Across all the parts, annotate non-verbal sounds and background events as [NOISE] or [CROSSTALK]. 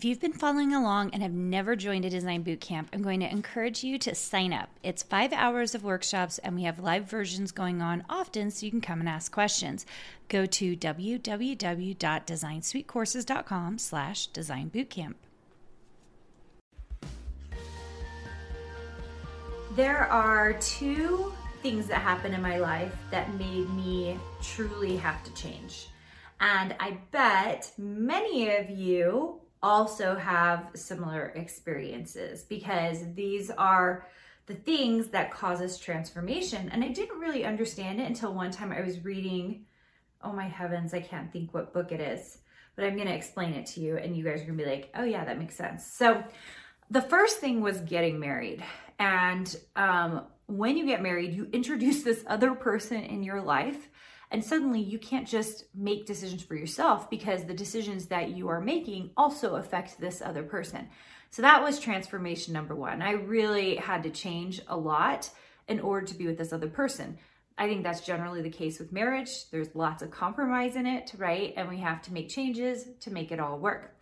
If you've been following along and have never joined a design boot camp, I'm going to encourage you to sign up. It's five hours of workshops, and we have live versions going on often so you can come and ask questions. Go to www.designsweetcourses.com slash design bootcamp. There are two things that happened in my life that made me truly have to change. And I bet many of you also have similar experiences because these are the things that causes transformation. And I didn't really understand it until one time I was reading, oh my heavens, I can't think what book it is, but I'm going to explain it to you and you guys are going to be like, "Oh yeah, that makes sense." So, the first thing was getting married. And um, when you get married, you introduce this other person in your life and suddenly you can't just make decisions for yourself because the decisions that you are making also affect this other person. So that was transformation number one. I really had to change a lot in order to be with this other person. I think that's generally the case with marriage. There's lots of compromise in it, right? And we have to make changes to make it all work.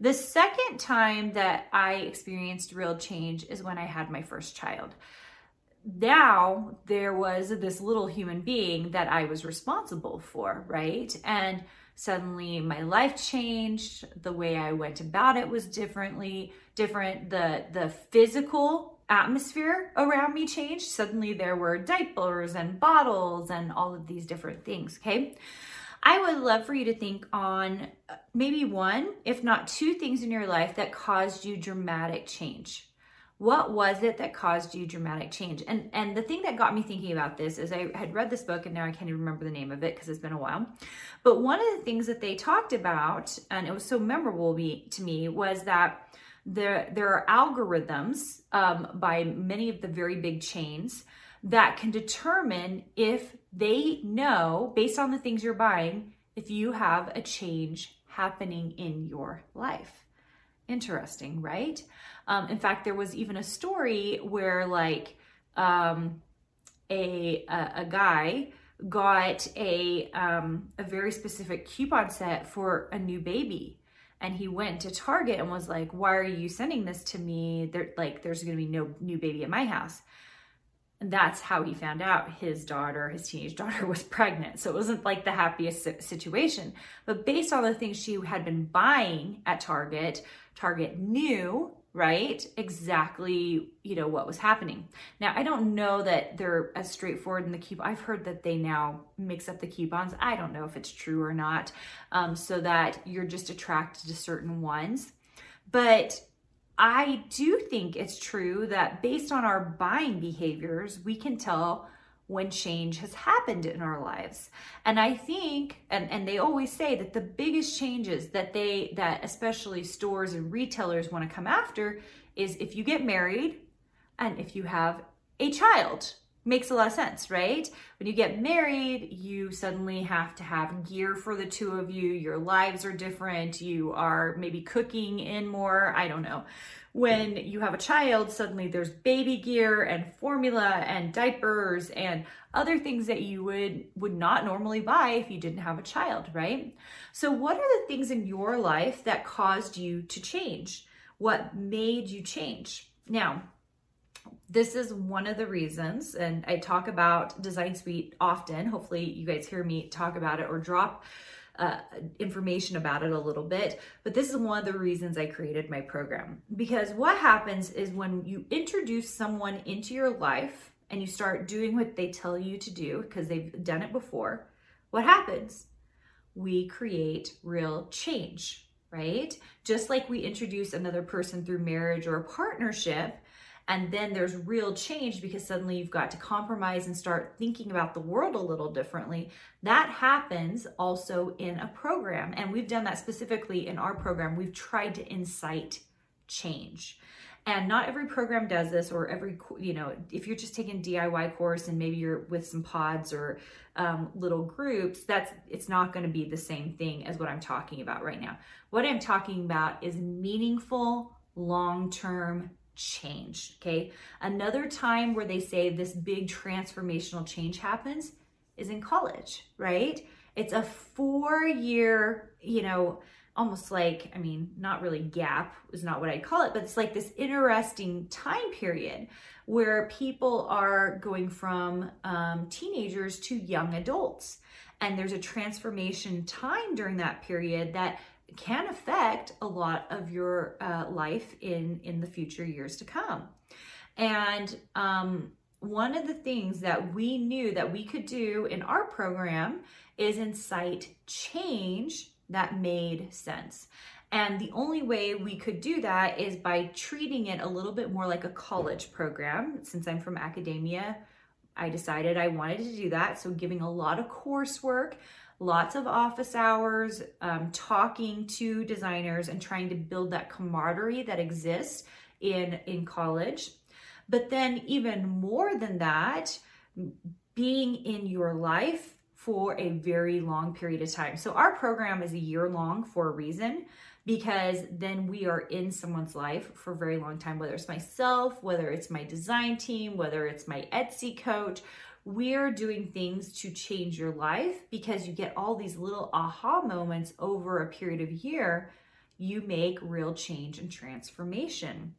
The second time that I experienced real change is when I had my first child now there was this little human being that I was responsible for, right? And suddenly my life changed, the way I went about it was differently different. The the physical atmosphere around me changed. Suddenly there were diapers and bottles and all of these different things, okay? I would love for you to think on uh, maybe one, if not two things in your life that caused you dramatic change what was it that caused you dramatic change? And and the thing that got me thinking about this is i had read this book and now i can't even remember the name of it because it's been a while. But one of the things that they talked about and it was so memorable to me was that there there are algorithms um, by many of the very big chains that can determine if they know based on the things you're buying if you have a change happening in your life. Interesting right um, in fact, there was even a story where like um, a, a, a guy got a um, a very specific coupon set for a new baby. And he went to target and was like why are you sending this to me? There like there's going to be no new baby at my house. And that's how he found out his daughter his teenage [LAUGHS] daughter was pregnant. So it wasn't like the happiest situation. But based on the things she had been buying at target target knew right? Exactly you know what was happening. Now i don't know that they're as straightforward in the coupon. I've heard that they now mix up the coupons. I don't know if it's true or not um, so that you're just attracted to certain ones. But i do think it's true that based on our buying behaviors we can tell when change has happened in our lives. And I think and and they always say that the biggest changes that they that especially stores and retailers want to come after is if you get married and if you have a child. Makes a lot of sense, right? When you get married, you suddenly have to have gear for the two of you. Your lives are different. You are maybe cooking in more. I don't know when you have a child, suddenly there's baby gear and formula and diapers and other things that you would would not normally buy if you didn't have a child, right? So what are the things in your life that caused you to change? What made you change? Now, this is one of the reasons, and I talk about Design Suite often. Hopefully, you guys hear me talk about it or drop uh, information about it a little bit. But this is one of the reasons I created my program. Because what happens is when you introduce someone into your life and you start doing what they tell you to do because they've done it before, what happens? We create real change, right? Just like we introduce another person through marriage or a partnership, and then there's real change because suddenly you've got to compromise and start thinking about the world a little differently. That happens also in a program. And we've done that specifically in our program. We've tried to incite change. And not every program does this, or every, you know, if you're just taking a DIY course and maybe you're with some pods or um, little groups, that's, it's not going to be the same thing as what I'm talking about right now. What I'm talking about is meaningful, long term change. Okay. Another time where they say this big transformational change happens is in college, right? It's a four year, you know, almost like, I mean, not really gap is not what I'd call it, but it's like this interesting time period where people are going from um, teenagers to young adults. And there's a transformation time during that period that can affect a lot of your uh, life in in the future years to come. And um, one of the things that we knew that we could do in our program is incite change that made sense. And the only way we could do that is by treating it a little bit more like a college program. Since I'm from academia, I decided I wanted to do that. So, giving a lot of coursework, lots of office hours, um, talking to designers, and trying to build that camaraderie that exists in, in college. But then, even more than that, being in your life for a very long period of time. So, our program is a year long for a reason because then we are in someone's life for a very long time, whether it's myself, whether it's my design team, whether it's my Etsy coach. We're doing things to change your life because you get all these little aha moments over a period of year. You make real change and transformation.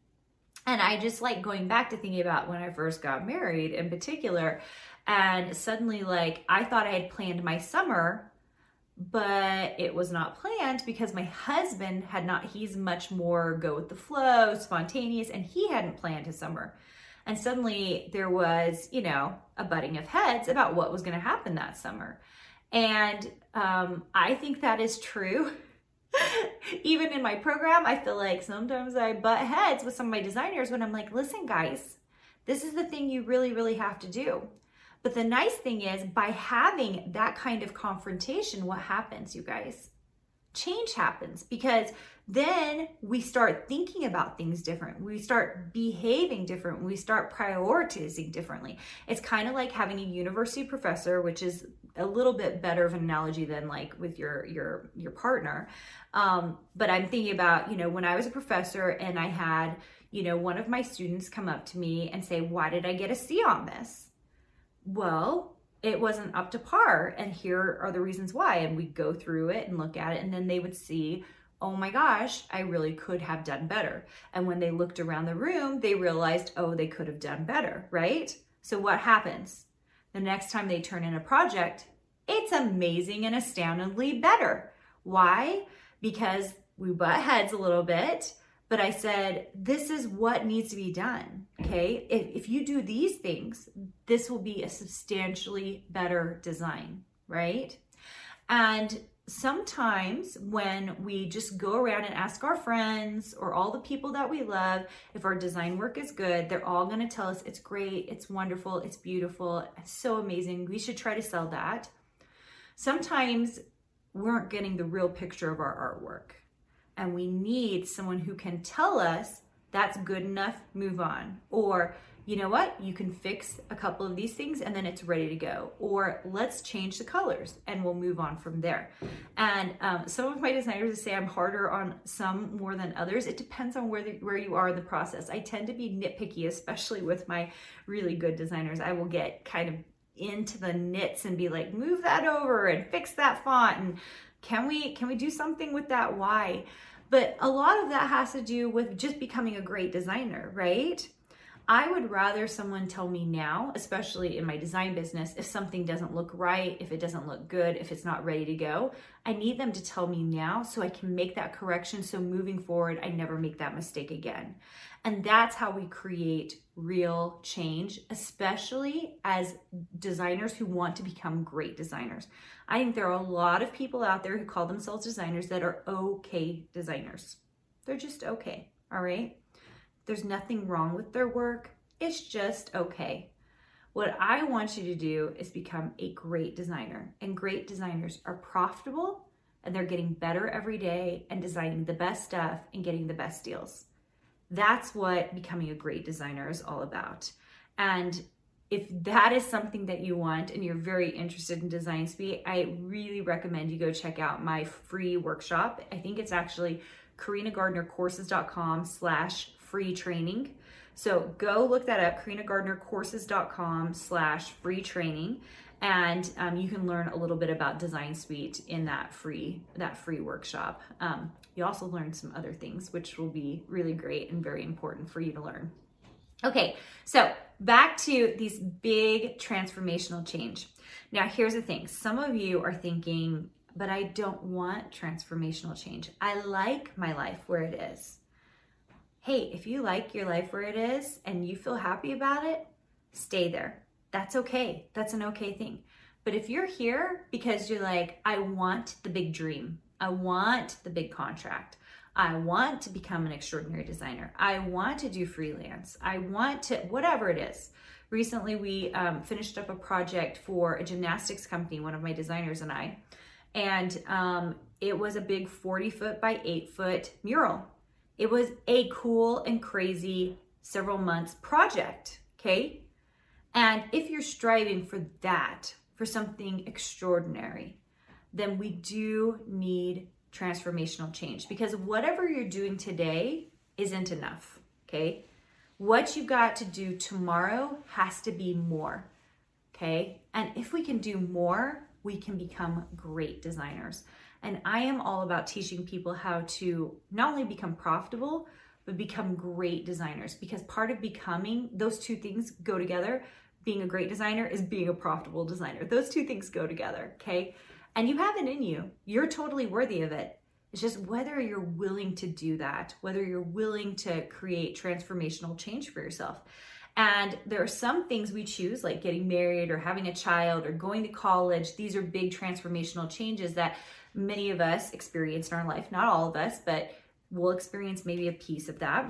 And I just like going back to thinking about when I first got married in particular. And suddenly, like, I thought I had planned my summer, but it was not planned because my husband had not, he's much more go with the flow, spontaneous, and he hadn't planned his summer. And suddenly there was, you know, a butting of heads about what was going to happen that summer. And um, I think that is true [LAUGHS] even in my program, I feel like sometimes I butt heads with some of my designers when I'm like, listen, guys, this is the thing you really, really have to do. But the nice thing is, by having that kind of confrontation, what happens, you guys? Change happens because then we start thinking about things different. We start behaving different. We start prioritizing differently. It's kind of like having a university professor, which is a little bit better of an analogy than like with your your your partner. Um, but I'm thinking about you know when I was a professor and I had you know one of my students come up to me and say, "Why did I get a C on this?" Well, it wasn't up to par, and here are the reasons why. And we go through it and look at it, and then they would see oh my gosh, I really could have done better. And when they looked around the room, they realized, oh, they could have done better, right? So what happens? The next time they turn in a project, it's amazing and astoundingly better. Why? Because we butt heads a little bit, but I said, this is what needs to be done. Mm-hmm. Okay. If, if you do these things, this will be a substantially better design, right? And sometimes when we just go around and ask our friends or all the people that we love if our design work is good, they're all going to tell us it's great, it's wonderful, it's beautiful, it's so amazing. We should try to sell that. Sometimes we aren't getting the real picture of our artwork, and we need someone who can tell us that's good enough, move on, or you know what, you can fix a couple of these things and then it's ready to go. Or let's change the colors and we'll move on from there. And um, some of my designers say I'm harder on some more than others. It depends on where, the, where you are in the process. I tend to be nitpicky, especially with my really good designers. I will get kind of into the nits and be like, move that over and fix that font. And can we, can we do something with that Y? But a lot of that has to do with just becoming a great designer, right? I would rather someone tell me now, especially in my design business, if something doesn't look right, if it doesn't look good, if it's not ready to go. I need them to tell me now so I can make that correction so moving forward, I never make that mistake again. And that's how we create real change, especially as designers who want to become great designers. I think there are a lot of people out there who call themselves designers that are okay designers. They're just okay, all right? There's nothing wrong with their work. It's just okay. What I want you to do is become a great designer. And great designers are profitable and they're getting better every day and designing the best stuff and getting the best deals. That's what becoming a great designer is all about. And if that is something that you want and you're very interested in Design Suite, I really recommend you go check out my free workshop. I think it's actually karinagardnercourses.com slash free training. So go look that up, karinagardnercourses.com slash free training. and um, you can learn a little bit about Design Suite in that free that free workshop. Um, you also learn some other things, which will be really great and very important for you to learn. Okay, so back to these big transformational change. Now, here's the thing some of you are thinking, but I don't want transformational change. I like my life where it is. Hey, if you like your life where it is and you feel happy about it, stay there. That's okay. That's an okay thing. But if you're here because you're like, I want the big dream, I want the big contract, I want to become an extraordinary designer. I want to do freelance. I want to, whatever it is. Recently, we um, finished up a project for a gymnastics company, one of my designers and I, and um, it was a big 40 foot by 8 foot mural. It was a cool and crazy several months project, okay? And if you're striving for that, for something extraordinary, then we do need transformational change because whatever you're doing today isn't enough, okay? What you've got to do tomorrow has to be more, okay? And if we can do more, we can become great designers. And I am all about teaching people how to not only become profitable, but become great designers because part of becoming those two things go together. Being a great designer is being a profitable designer. Those two things go together, okay? And you have it in you. You're totally worthy of it. It's just whether you're willing to do that, whether you're willing to create transformational change for yourself. And there are some things we choose, like getting married or having a child or going to college. These are big transformational changes that many of us experience in our life. Not all of us, but we'll experience maybe a piece of that.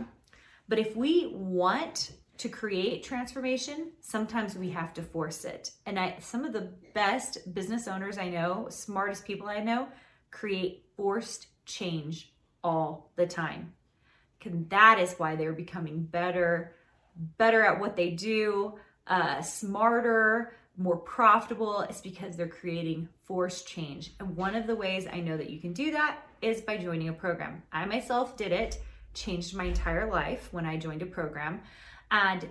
But if we want to create transformation, sometimes we have to force it. And I, some of the best business owners I know, smartest people I know, create forced change all the time. And that is why they're becoming better, better at what they do, uh, smarter, more profitable. It's because they're creating forced change. And one of the ways I know that you can do that is by joining a program. I myself did it, changed my entire life when I joined a program and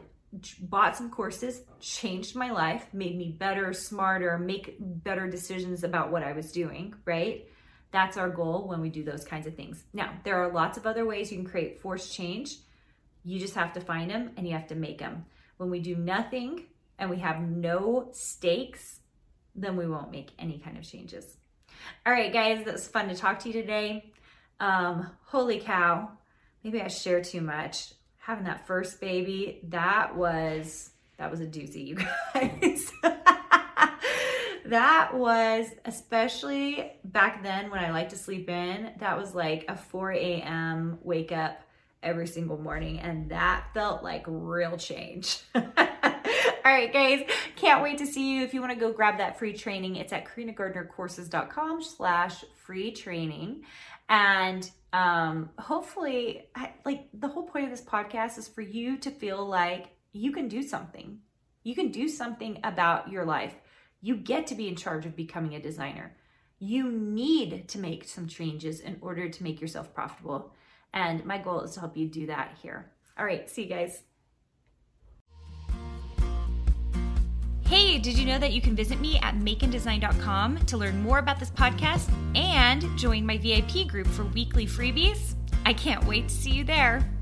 bought some courses, changed my life, made me better, smarter, make better decisions about what I was doing, right? That's our goal when we do those kinds of things. Now, there are lots of other ways you can create forced change. You just have to find them and you have to make them. When we do nothing and we have no stakes, then we won't make any kind of changes. All right, guys, that was fun to talk to you today. Um, holy cow, maybe I share too much having that first baby, that was that was a doozy, you guys. [LAUGHS] that was especially back then when I like to sleep in, that was like a 4 a.m. wake up every single morning, and that felt like real change. [LAUGHS] All right, guys, can't wait to see you. If you want to go grab that free training, it's at karinagardnercourses.com slash free training. And um, hopefully, I, like the whole point of this podcast is for you to feel like you can do something. You can do something about your life. You get to be in charge of becoming a designer. You need to make some changes in order to make yourself profitable. And my goal is to help you do that here. All right, see you guys. Hey, did you know that you can visit me at makeanddesign.com to learn more about this podcast and join my VIP group for weekly freebies? I can't wait to see you there.